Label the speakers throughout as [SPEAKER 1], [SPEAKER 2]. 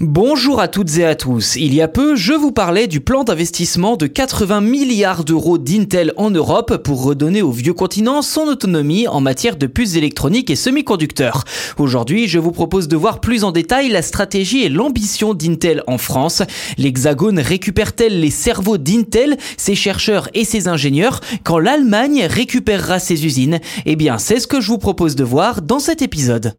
[SPEAKER 1] Bonjour à toutes et à tous. Il y a peu, je vous parlais du plan d'investissement de 80 milliards d'euros d'Intel en Europe pour redonner au vieux continent son autonomie en matière de puces électroniques et semi-conducteurs. Aujourd'hui, je vous propose de voir plus en détail la stratégie et l'ambition d'Intel en France. L'Hexagone récupère-t-elle les cerveaux d'Intel, ses chercheurs et ses ingénieurs, quand l'Allemagne récupérera ses usines? Eh bien, c'est ce que je vous propose de voir dans cet épisode.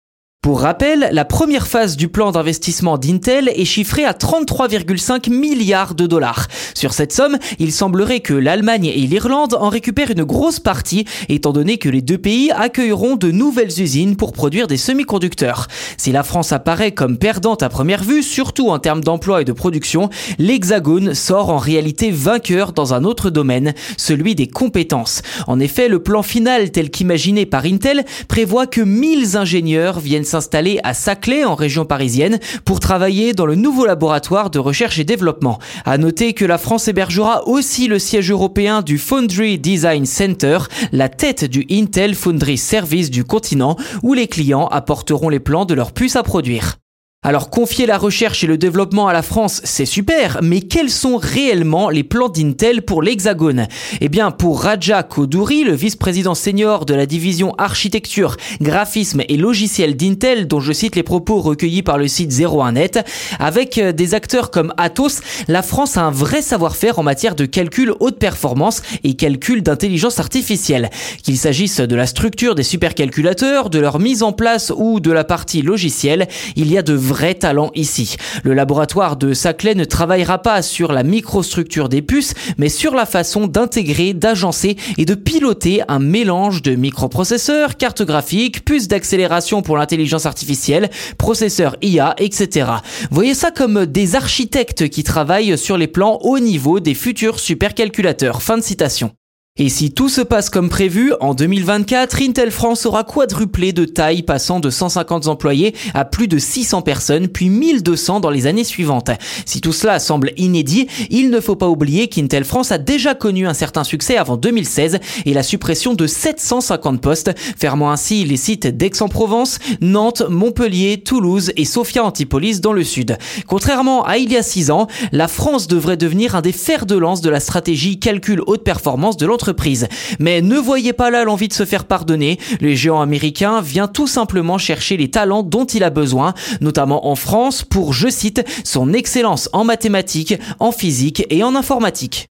[SPEAKER 1] Pour rappel, la première phase du plan d'investissement d'Intel est chiffrée à 33,5 milliards de dollars. Sur cette somme, il semblerait que l'Allemagne et l'Irlande en récupèrent une grosse partie, étant donné que les deux pays accueilleront de nouvelles usines pour produire des semi-conducteurs. Si la France apparaît comme perdante à première vue, surtout en termes d'emploi et de production, l'Hexagone sort en réalité vainqueur dans un autre domaine, celui des compétences. En effet, le plan final tel qu'imaginé par Intel prévoit que 1000 ingénieurs viennent s'installer à Saclay en région parisienne pour travailler dans le nouveau laboratoire de recherche et développement. À noter que la France hébergera aussi le siège européen du Foundry Design Center, la tête du Intel Foundry Service du continent où les clients apporteront les plans de leurs puces à produire. Alors confier la recherche et le développement à la France, c'est super, mais quels sont réellement les plans d'Intel pour l'Hexagone? Eh bien, pour Raja Kodouri, le vice-président senior de la division architecture, graphisme et logiciel d'Intel, dont je cite les propos recueillis par le site 01net, avec euh, des acteurs comme Atos, la France a un vrai savoir-faire en matière de calcul haute performance et calcul d'intelligence artificielle. Qu'il s'agisse de la structure des supercalculateurs, de leur mise en place ou de la partie logicielle, il y a de vrai talent ici. Le laboratoire de Saclay ne travaillera pas sur la microstructure des puces, mais sur la façon d'intégrer, d'agencer et de piloter un mélange de microprocesseurs, cartes graphiques, puces d'accélération pour l'intelligence artificielle, processeurs IA, etc. Voyez ça comme des architectes qui travaillent sur les plans haut niveau des futurs supercalculateurs. Fin de citation. Et si tout se passe comme prévu, en 2024, Intel France aura quadruplé de taille, passant de 150 employés à plus de 600 personnes, puis 1200 dans les années suivantes. Si tout cela semble inédit, il ne faut pas oublier qu'Intel France a déjà connu un certain succès avant 2016 et la suppression de 750 postes, fermant ainsi les sites d'Aix-en-Provence, Nantes, Montpellier, Toulouse et Sofia Antipolis dans le sud. Contrairement à il y a 6 ans, la France devrait devenir un des fers de lance de la stratégie calcul haute performance de l'entreprise mais ne voyez pas là l'envie de se faire pardonner. Le géant américain vient tout simplement chercher les talents dont il a besoin, notamment en France pour, je cite, son excellence en mathématiques, en physique et en informatique.